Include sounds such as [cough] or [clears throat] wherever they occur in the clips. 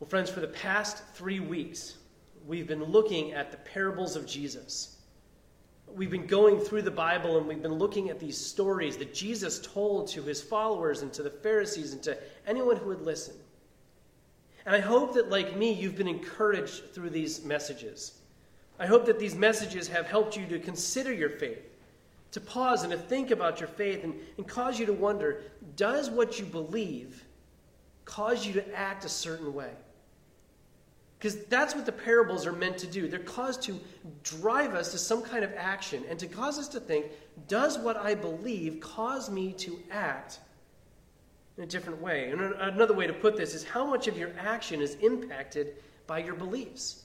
Well, friends, for the past three weeks, we've been looking at the parables of Jesus. We've been going through the Bible and we've been looking at these stories that Jesus told to his followers and to the Pharisees and to anyone who would listen. And I hope that, like me, you've been encouraged through these messages. I hope that these messages have helped you to consider your faith, to pause and to think about your faith, and, and cause you to wonder does what you believe cause you to act a certain way? Because that's what the parables are meant to do. They're caused to drive us to some kind of action and to cause us to think does what I believe cause me to act in a different way? And another way to put this is how much of your action is impacted by your beliefs?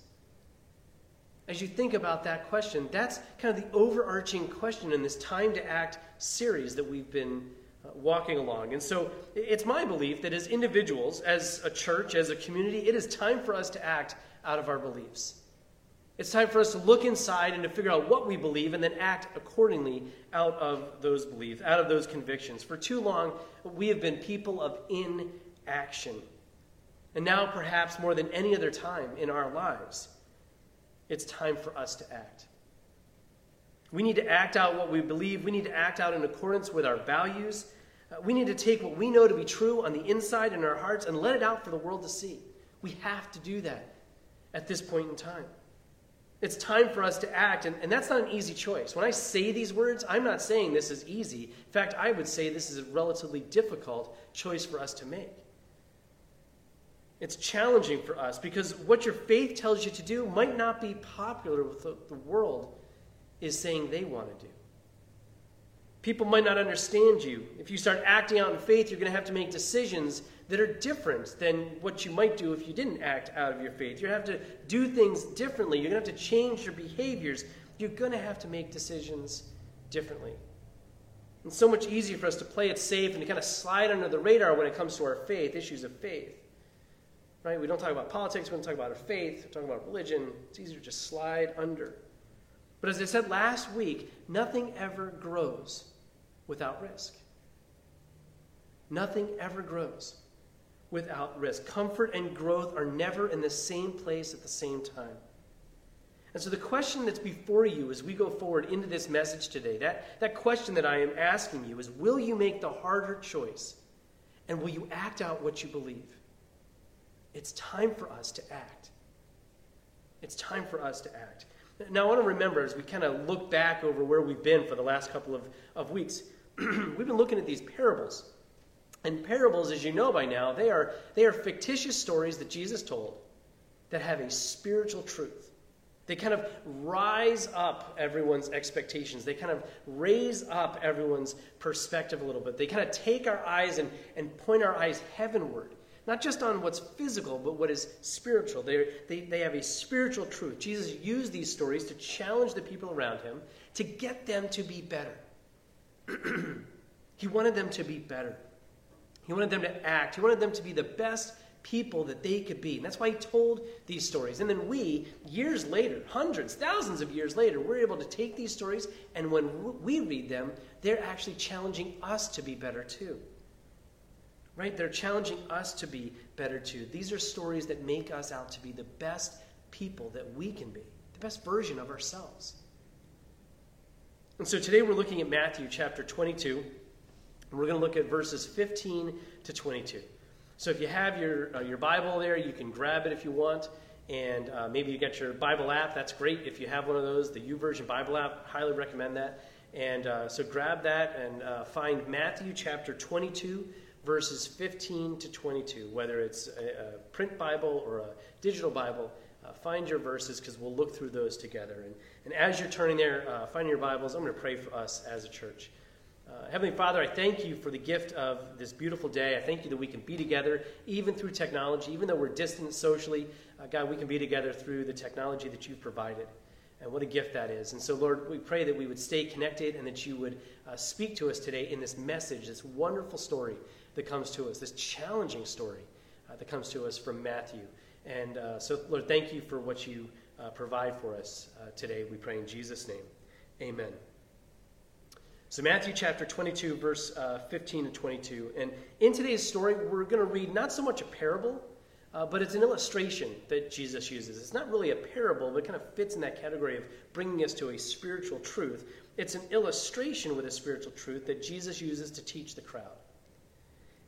As you think about that question, that's kind of the overarching question in this Time to Act series that we've been walking along. And so it's my belief that as individuals, as a church, as a community, it is time for us to act out of our beliefs. It's time for us to look inside and to figure out what we believe and then act accordingly out of those beliefs, out of those convictions. For too long, we have been people of inaction. And now, perhaps more than any other time in our lives, it's time for us to act. We need to act out what we believe. We need to act out in accordance with our values. Uh, we need to take what we know to be true on the inside in our hearts and let it out for the world to see. We have to do that at this point in time. It's time for us to act, and, and that's not an easy choice. When I say these words, I'm not saying this is easy. In fact, I would say this is a relatively difficult choice for us to make. It's challenging for us because what your faith tells you to do might not be popular with the, the world is saying they want to do. People might not understand you. If you start acting out in faith, you're going to have to make decisions that are different than what you might do if you didn't act out of your faith. You're going to have to do things differently. You're going to have to change your behaviors. You're going to have to make decisions differently. It's so much easier for us to play it safe and to kind of slide under the radar when it comes to our faith, issues of faith. Right? We don't talk about politics, we don't talk about our faith, we're talking about religion. It's easier to just slide under. But as I said last week, nothing ever grows without risk. Nothing ever grows without risk. Comfort and growth are never in the same place at the same time. And so, the question that's before you as we go forward into this message today, that, that question that I am asking you is will you make the harder choice? And will you act out what you believe? It's time for us to act. It's time for us to act. Now, I want to remember as we kind of look back over where we've been for the last couple of, of weeks, [clears throat] we've been looking at these parables. And parables, as you know by now, they are, they are fictitious stories that Jesus told that have a spiritual truth. They kind of rise up everyone's expectations. They kind of raise up everyone's perspective a little bit. They kind of take our eyes and, and point our eyes heavenward not just on what's physical, but what is spiritual. They, they, they have a spiritual truth. Jesus used these stories to challenge the people around him to get them to be better. [clears throat] he wanted them to be better. He wanted them to act. He wanted them to be the best people that they could be. And that's why he told these stories. And then we, years later, hundreds, thousands of years later, we're able to take these stories, and when we read them, they're actually challenging us to be better too right? They're challenging us to be better too. These are stories that make us out to be the best people that we can be, the best version of ourselves. And so today we're looking at Matthew chapter 22, and we're going to look at verses 15 to 22. So if you have your, uh, your Bible there, you can grab it if you want. And uh, maybe you get your Bible app. That's great if you have one of those. The YouVersion Bible app, highly recommend that. And uh, so grab that and uh, find Matthew chapter 22, verses 15 to 22, whether it's a, a print Bible or a digital Bible. Uh, find your verses because we'll look through those together. And, and as you're turning there, uh, finding your Bibles, I'm going to pray for us as a church. Uh, Heavenly Father, I thank you for the gift of this beautiful day. I thank you that we can be together, even through technology, even though we're distant socially. Uh, God, we can be together through the technology that you've provided. And what a gift that is. And so, Lord, we pray that we would stay connected and that you would uh, speak to us today in this message, this wonderful story that comes to us, this challenging story uh, that comes to us from Matthew. And uh, so, Lord, thank you for what you uh, provide for us uh, today. We pray in Jesus' name. Amen. So, Matthew chapter 22, verse uh, 15 and 22. And in today's story, we're going to read not so much a parable, uh, but it's an illustration that Jesus uses. It's not really a parable, but it kind of fits in that category of bringing us to a spiritual truth. It's an illustration with a spiritual truth that Jesus uses to teach the crowd.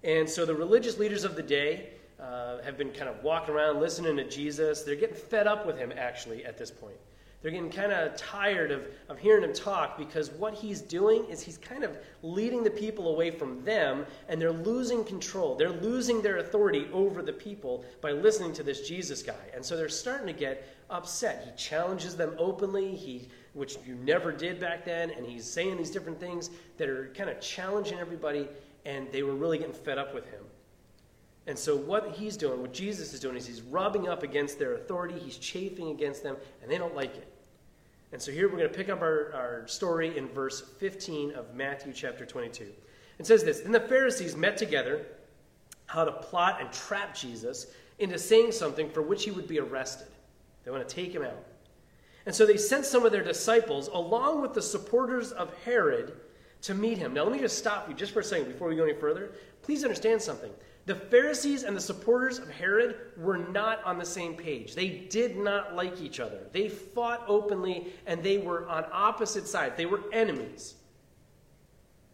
And so the religious leaders of the day uh, have been kind of walking around listening to Jesus. They're getting fed up with him, actually, at this point. They're getting kind of tired of, of hearing him talk because what he's doing is he's kind of leading the people away from them and they're losing control. They're losing their authority over the people by listening to this Jesus guy. And so they're starting to get upset. He challenges them openly, he, which you never did back then, and he's saying these different things that are kind of challenging everybody, and they were really getting fed up with him. And so, what he's doing, what Jesus is doing, is he's rubbing up against their authority, he's chafing against them, and they don't like it. And so, here we're going to pick up our, our story in verse 15 of Matthew chapter 22. It says this Then the Pharisees met together how to plot and trap Jesus into saying something for which he would be arrested. They want to take him out. And so they sent some of their disciples, along with the supporters of Herod, to meet him. Now, let me just stop you just for a second before we go any further. Please understand something. The Pharisees and the supporters of Herod were not on the same page. They did not like each other. They fought openly and they were on opposite sides. They were enemies.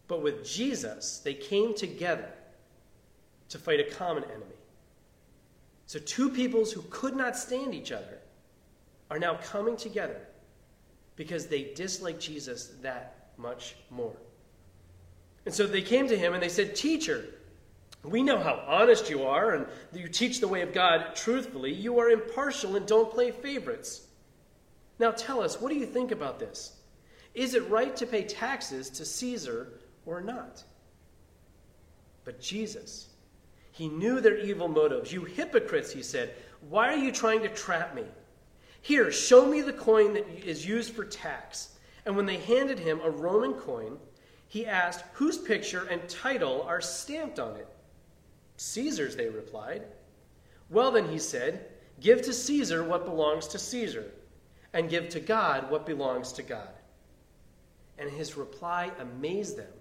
But with Jesus, they came together to fight a common enemy. So, two peoples who could not stand each other are now coming together because they dislike Jesus that much more. And so they came to him and they said, Teacher, we know how honest you are and you teach the way of God truthfully. You are impartial and don't play favorites. Now tell us, what do you think about this? Is it right to pay taxes to Caesar or not? But Jesus, he knew their evil motives. You hypocrites, he said, why are you trying to trap me? Here, show me the coin that is used for tax. And when they handed him a Roman coin, he asked, Whose picture and title are stamped on it? Caesar's, they replied. Well, then, he said, Give to Caesar what belongs to Caesar, and give to God what belongs to God. And his reply amazed them,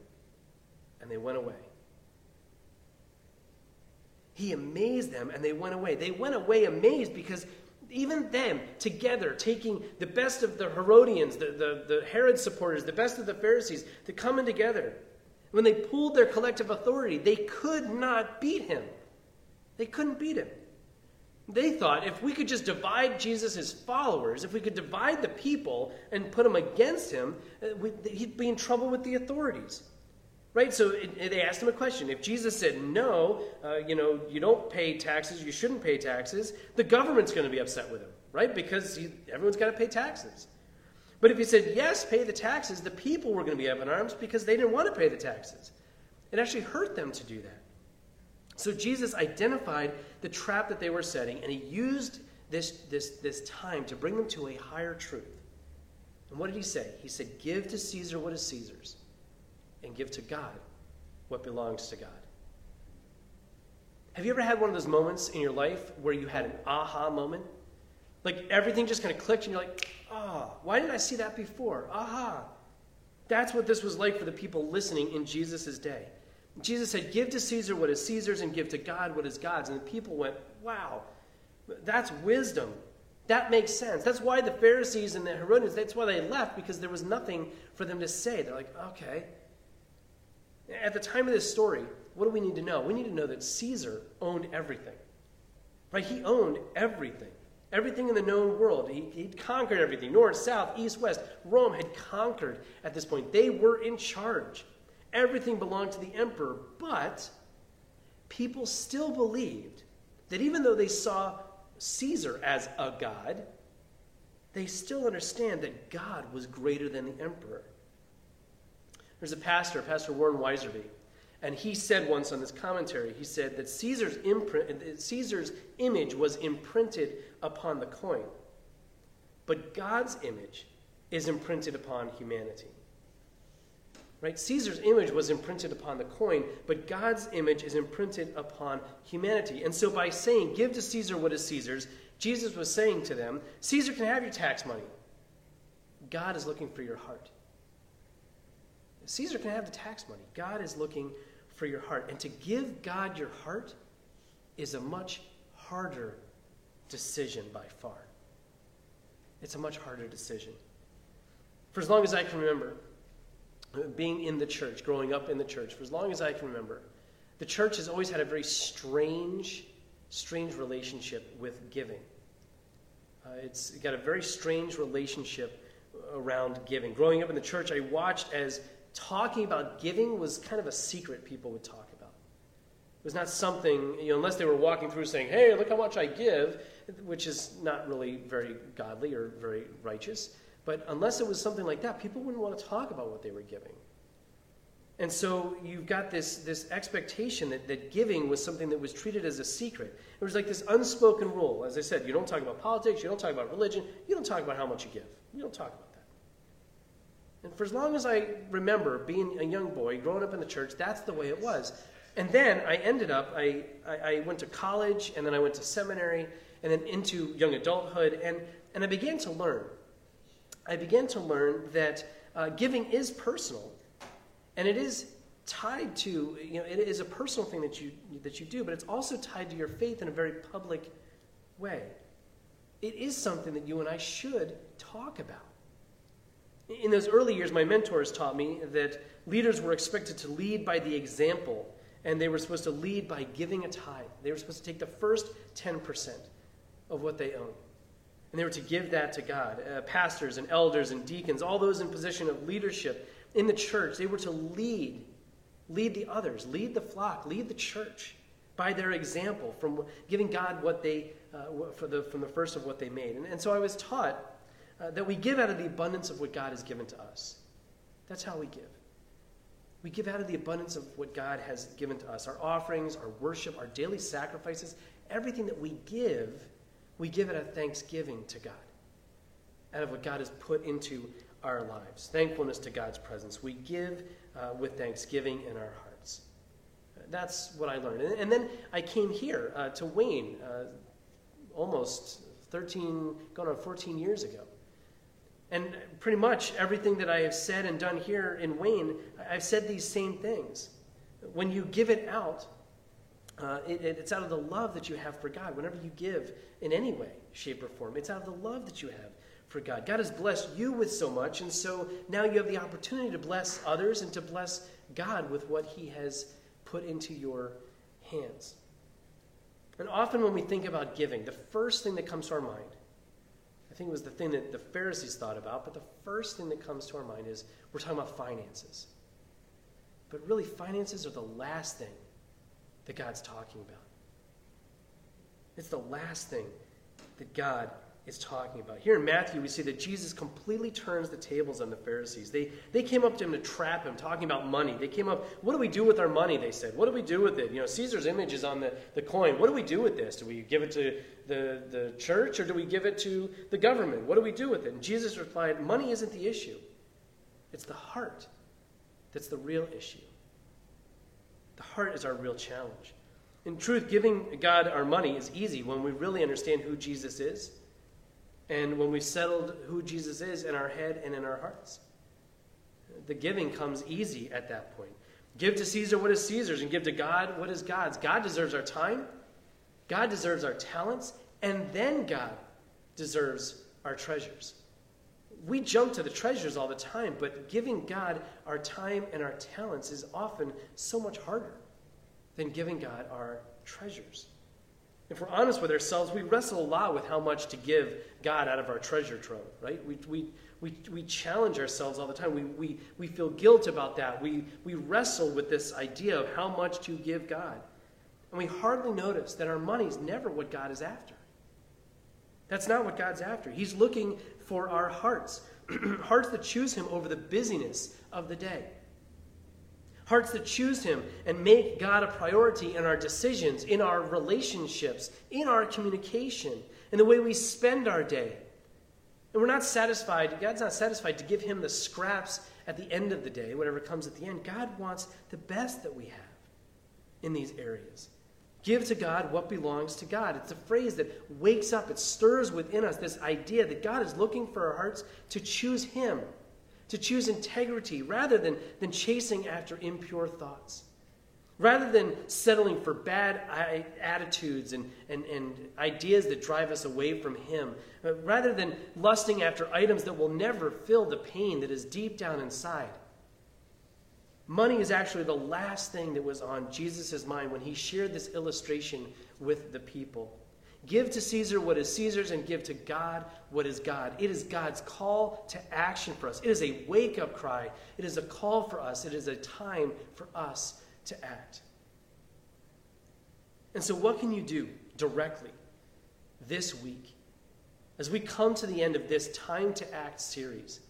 and they went away. He amazed them, and they went away. They went away amazed because even them together, taking the best of the Herodians, the, the, the Herod supporters, the best of the Pharisees, to coming together when they pooled their collective authority, they could not beat him. They couldn't beat him. They thought if we could just divide Jesus' followers, if we could divide the people and put them against him, uh, he'd be in trouble with the authorities. Right? So it, they asked him a question. If Jesus said, no, uh, you know, you don't pay taxes, you shouldn't pay taxes, the government's going to be upset with him, right? Because he, everyone's got to pay taxes. But if he said, yes, pay the taxes, the people were going to be up in arms because they didn't want to pay the taxes. It actually hurt them to do that. So Jesus identified the trap that they were setting, and he used this, this, this time to bring them to a higher truth. And what did he say? He said, Give to Caesar what is Caesar's, and give to God what belongs to God. Have you ever had one of those moments in your life where you had an aha moment? Like everything just kind of clicked, and you're like, ah, oh, why didn't I see that before? Aha. That's what this was like for the people listening in Jesus' day. Jesus said, Give to Caesar what is Caesar's and give to God what is God's. And the people went, Wow, that's wisdom. That makes sense. That's why the Pharisees and the Herodians, that's why they left, because there was nothing for them to say. They're like, okay. At the time of this story, what do we need to know? We need to know that Caesar owned everything. Right? He owned everything. Everything in the known world. He, he'd conquered everything north, south, east, west. Rome had conquered at this point. They were in charge. Everything belonged to the emperor, but people still believed that even though they saw Caesar as a god, they still understand that God was greater than the emperor. There's a pastor, Pastor Warren Wiersbe, and he said once on this commentary, he said that Caesar's, imprint, Caesar's image was imprinted upon the coin, but God's image is imprinted upon humanity. Right? Caesar's image was imprinted upon the coin, but God's image is imprinted upon humanity. And so by saying, give to Caesar what is Caesar's, Jesus was saying to them, Caesar can have your tax money. God is looking for your heart. Caesar can have the tax money. God is looking for your heart. And to give God your heart is a much harder decision by far. It's a much harder decision. For as long as I can remember, being in the church, growing up in the church, for as long as I can remember, the church has always had a very strange, strange relationship with giving. Uh, it's got a very strange relationship around giving. Growing up in the church, I watched as talking about giving was kind of a secret people would talk about. It was not something, you know, unless they were walking through saying, hey, look how much I give, which is not really very godly or very righteous. But unless it was something like that, people wouldn't want to talk about what they were giving. And so you've got this, this expectation that, that giving was something that was treated as a secret. It was like this unspoken rule. As I said, you don't talk about politics, you don't talk about religion, you don't talk about how much you give. You don't talk about. And for as long as I remember being a young boy, growing up in the church, that's the way it was. And then I ended up, I, I, I went to college, and then I went to seminary, and then into young adulthood, and, and I began to learn. I began to learn that uh, giving is personal and it is tied to, you know, it is a personal thing that you, that you do, but it's also tied to your faith in a very public way. It is something that you and I should talk about. In those early years, my mentors taught me that leaders were expected to lead by the example, and they were supposed to lead by giving a tithe. They were supposed to take the first 10% of what they own. And they were to give that to God. Uh, pastors and elders and deacons, all those in position of leadership, in the church, they were to lead, lead the others, lead the flock, lead the church by their example from giving God what they, uh, the, from the first of what they made. And, and so I was taught uh, that we give out of the abundance of what God has given to us. That's how we give. We give out of the abundance of what God has given to us our offerings, our worship, our daily sacrifices, everything that we give, we give it a thanksgiving to God out of what God has put into our lives. Thankfulness to God's presence. We give uh, with thanksgiving in our hearts. That's what I learned. And, and then I came here uh, to Wayne uh, almost 13, going on 14 years ago. And pretty much everything that I have said and done here in Wayne, I've said these same things. When you give it out, uh, it, it's out of the love that you have for God. Whenever you give in any way, shape, or form, it's out of the love that you have for God. God has blessed you with so much, and so now you have the opportunity to bless others and to bless God with what He has put into your hands. And often when we think about giving, the first thing that comes to our mind, think it was the thing that the Pharisees thought about, but the first thing that comes to our mind is we're talking about finances. But really, finances are the last thing that God's talking about. It's the last thing that God is talking about. Here in Matthew, we see that Jesus completely turns the tables on the Pharisees. They, they came up to him to trap him, talking about money. They came up, what do we do with our money? They said, what do we do with it? You know, Caesar's image is on the, the coin. What do we do with this? Do we give it to the, the church or do we give it to the government? What do we do with it? And Jesus replied, money isn't the issue, it's the heart that's the real issue. The heart is our real challenge. In truth, giving God our money is easy when we really understand who Jesus is and when we've settled who Jesus is in our head and in our hearts. The giving comes easy at that point. Give to Caesar what is Caesar's and give to God what is God's. God deserves our time, God deserves our talents, and then God deserves our treasures. We jump to the treasures all the time, but giving God our time and our talents is often so much harder than giving God our treasures. If we're honest with ourselves, we wrestle a lot with how much to give God out of our treasure trove, right? We, we, we, we challenge ourselves all the time. We, we, we feel guilt about that. We, we wrestle with this idea of how much to give God. And we hardly notice that our money is never what God is after. That's not what God's after. He's looking for our hearts, [clears throat] hearts that choose Him over the busyness of the day. Hearts that choose Him and make God a priority in our decisions, in our relationships, in our communication, in the way we spend our day. And we're not satisfied, God's not satisfied to give Him the scraps at the end of the day, whatever comes at the end. God wants the best that we have in these areas. Give to God what belongs to God. It's a phrase that wakes up, it stirs within us this idea that God is looking for our hearts to choose Him to choose integrity rather than, than chasing after impure thoughts. Rather than settling for bad attitudes and, and, and ideas that drive us away from Him, uh, rather than lusting after items that will never fill the pain that is deep down inside, money is actually the last thing that was on Jesus' mind when He shared this illustration with the people. Give to Caesar what is Caesar's and give to God what is God. It is God's call to action for us. It is a wake up cry. It is a call for us. It is a time for us to act. And so, what can you do directly this week as we come to the end of this Time to Act series?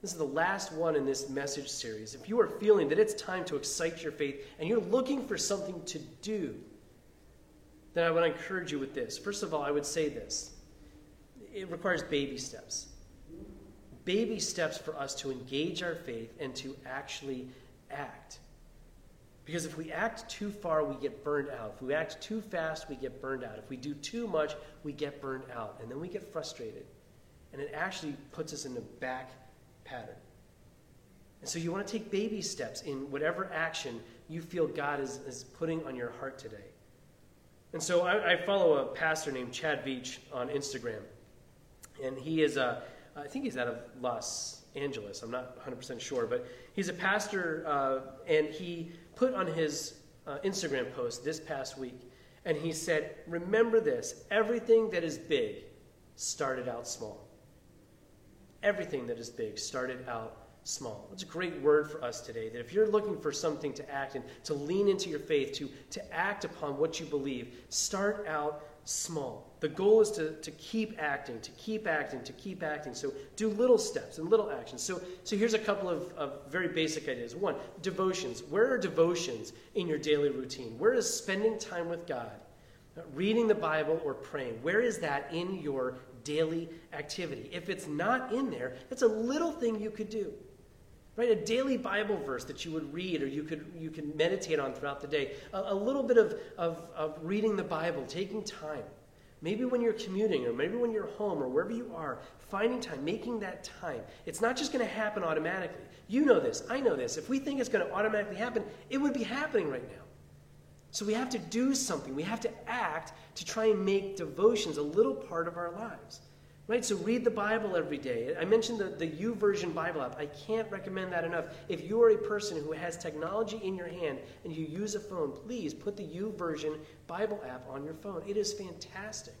This is the last one in this message series. If you are feeling that it's time to excite your faith and you're looking for something to do, then I would encourage you with this. First of all, I would say this it requires baby steps. Baby steps for us to engage our faith and to actually act. Because if we act too far, we get burned out. If we act too fast, we get burned out. If we do too much, we get burned out. And then we get frustrated. And it actually puts us in a back pattern. And so you want to take baby steps in whatever action you feel God is, is putting on your heart today. And so I, I follow a pastor named Chad Veach on Instagram. And he is, a, I think he's out of Los Angeles. I'm not 100% sure. But he's a pastor, uh, and he put on his uh, Instagram post this past week, and he said, Remember this everything that is big started out small. Everything that is big started out small. It's a great word for us today that if you're looking for something to act and to lean into your faith, to, to act upon what you believe, start out small. The goal is to, to keep acting, to keep acting, to keep acting. So do little steps and little actions. So, so here's a couple of, of very basic ideas. One, devotions. Where are devotions in your daily routine? Where is spending time with God, reading the Bible, or praying? Where is that in your daily activity? If it's not in there, it's a little thing you could do right a daily bible verse that you would read or you could you could meditate on throughout the day. A, a little bit of, of, of reading the bible taking time. Maybe when you're commuting or maybe when you're home or wherever you are finding time making that time. It's not just going to happen automatically. You know this i know this. If we think it's going to automatically happen it would be happening right now. So we have to do something. We have to act to try and make devotions a little part of our lives Right? So read the Bible every day. I mentioned the, the YouVersion Bible app. I can't recommend that enough. If you are a person who has technology in your hand and you use a phone, please put the YouVersion Bible app on your phone. It is fantastic.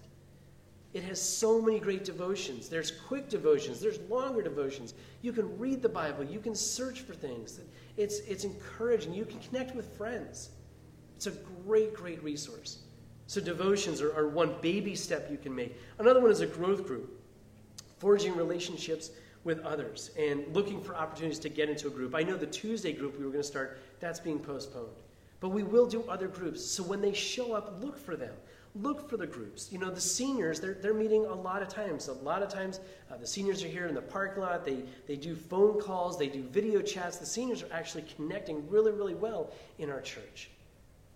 It has so many great devotions. There's quick devotions, there's longer devotions. You can read the Bible, you can search for things. It's, it's encouraging. You can connect with friends. It's a great, great resource. So, devotions are, are, one baby step you can make. Another one is a growth group, forging relationships with others and looking for opportunities to get into a group. I know the Tuesday group we were going to start, that's being postponed. But we will do other groups. So, when they show up, look for them. Look for the groups. You know, the seniors, they're, they're meeting a lot of times. A lot of times, uh, the seniors are here in the parking lot. They, they do phone calls, they do video chats. The seniors are actually connecting really, really well in our church.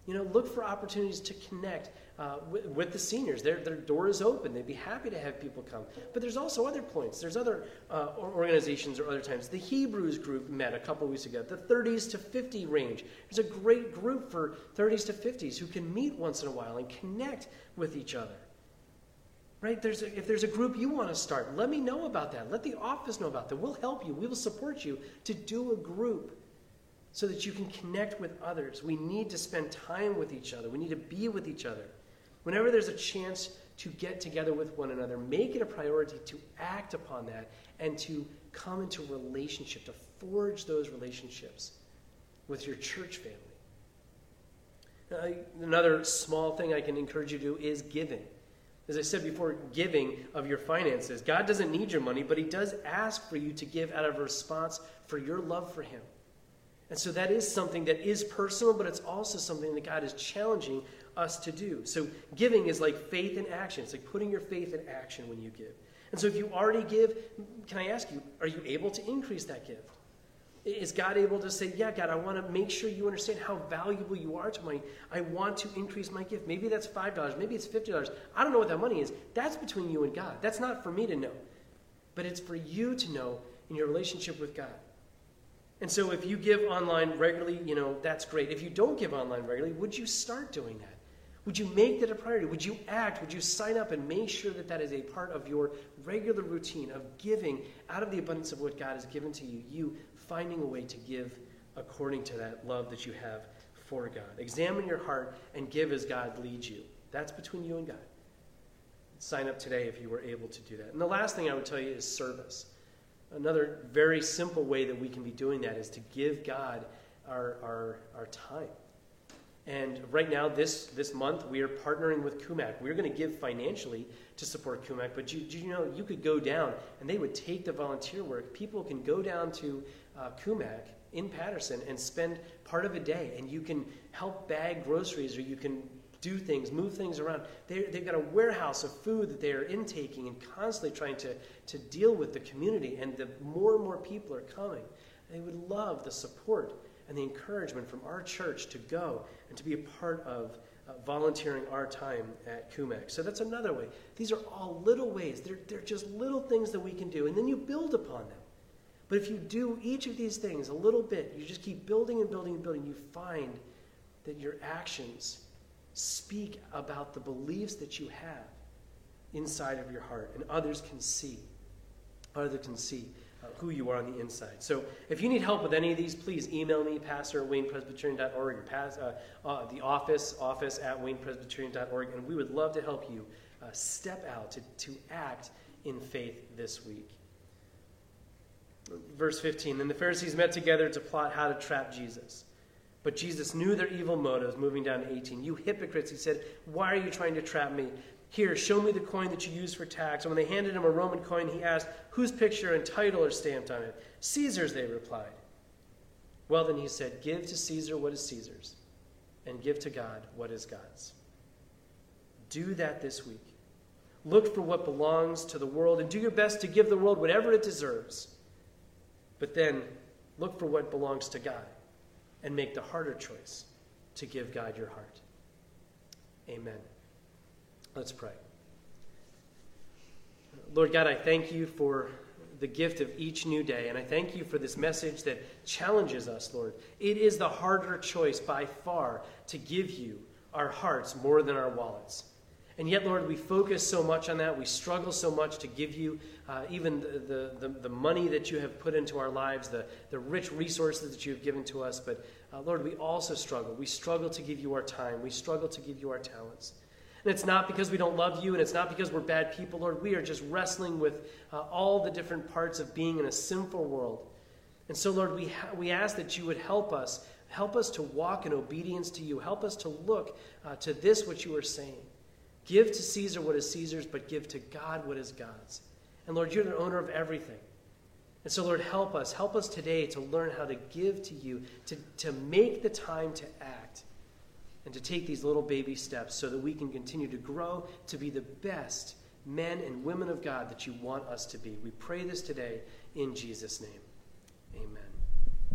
You know, look for opportunities to connect uh, with, with, the seniors. Their, their door is open. They'd be happy to have people come. But there's also other points. There's other uh, organizations or other times. The Hebrews group met a couple weeks ago, the 30s to 50 range. There's a great group for 30s to 50s who can meet once in a while and connect with each other. Right? There's a, if there's a group you want to start, let me know about that. Let the office know about that. We'll help you. We will support you to do a group so that you can connect with others. We need to spend time with each other. We need to be with each other. Whenever there's a chance to get together with one another, make it a priority to act upon that and to come into relationship, to forge those relationships with your church family. Another small thing I can encourage you to do is giving. As I said before, giving of your finances. God doesn't need your money, but He does ask for you to give out of response for your love for Him. And so that is something that is personal, but it's also something that God is challenging us to do. So giving is like faith in action. It's like putting your faith in action when you give. And so if you already give, can I ask you, are you able to increase that gift? Is God able to say, Yeah, God, I want to make sure you understand how valuable you are to me. I want to increase my gift. Maybe that's $5, maybe it's $50. I don't know what that money is. That's between you and God. That's not for me to know. But it's for you to know in your relationship with God. And so if you give online regularly, you know, that's great. If you don't give online regularly, would you start doing that? Would you make that a priority? Would you act? Would you sign up and make sure that that is a part of your regular routine of giving out of the abundance of what God has given to you? You finding a way to give according to that love that you have for God. Examine your heart and give as God leads you. That's between you and God. Sign up today if you were able to do that. And the last thing I would tell you is service. Another very simple way that we can be doing that is to give God our, our, our time. And right now, this, this month, we are partnering with CUMAC. We're going to give financially to support CUMAC, but you, you know you could go down and they would take the volunteer work. People can go down to uh, CUMAC in Paterson and spend part of a day, and you can help bag groceries or you can do things, move things around. They, they've got a warehouse of food that they are intaking and constantly trying to, to deal with the community, and the more and more people are coming. They would love the support and the encouragement from our church to go and to be a part of uh, volunteering our time at CUMAC. So that's another way. These are all little ways. They're, they're just little things that we can do, and then you build upon them. But if you do each of these things a little bit, you just keep building and building and building, you find that your actions speak about the beliefs that you have inside of your heart, and others can see. Others can see uh, who you are on the inside. So if you need help with any of these, please email me, pastor at waynepresbyterian.org, or pass, uh, uh, the office, office at waynepresbyterian.org, and we would love to help you uh, step out to, to act in faith this week. Verse 15 Then the Pharisees met together to plot how to trap Jesus. But Jesus knew their evil motives, moving down to 18. You hypocrites, he said, why are you trying to trap me? Here, show me the coin that you used for tax. And when they handed him a Roman coin, he asked, Whose picture and title are stamped on it? Caesar's, they replied. Well, then he said, Give to Caesar what is Caesar's, and give to God what is God's. Do that this week. Look for what belongs to the world and do your best to give the world whatever it deserves. But then look for what belongs to God and make the harder choice to give God your heart. Amen. Let's pray. Lord God, I thank you for the gift of each new day, and I thank you for this message that challenges us, Lord. It is the harder choice by far to give you our hearts more than our wallets. And yet, Lord, we focus so much on that. We struggle so much to give you uh, even the, the, the, money that you have put into our lives, the, the rich resources that you have given to us. But, uh, Lord, we also struggle. We struggle to give you our time. We struggle to give you our talents. And it's not because we don't love you, and it's not because we're bad people, Lord. We are just wrestling with uh, all the different parts of being in a sinful world. And so, Lord, we, ha- we ask that you would help us. Help us to walk in obedience to you. Help us to look uh, to this, what you are saying. Give to Caesar what is Caesar's, but give to God what is God's. And Lord, you're the owner of everything. And so, Lord, help us. Help us today to learn how to give to you, to, to make the time to act, and to take these little baby steps so that we can continue to grow to be the best men and women of God that you want us to be. We pray this today in Jesus' name. Amen.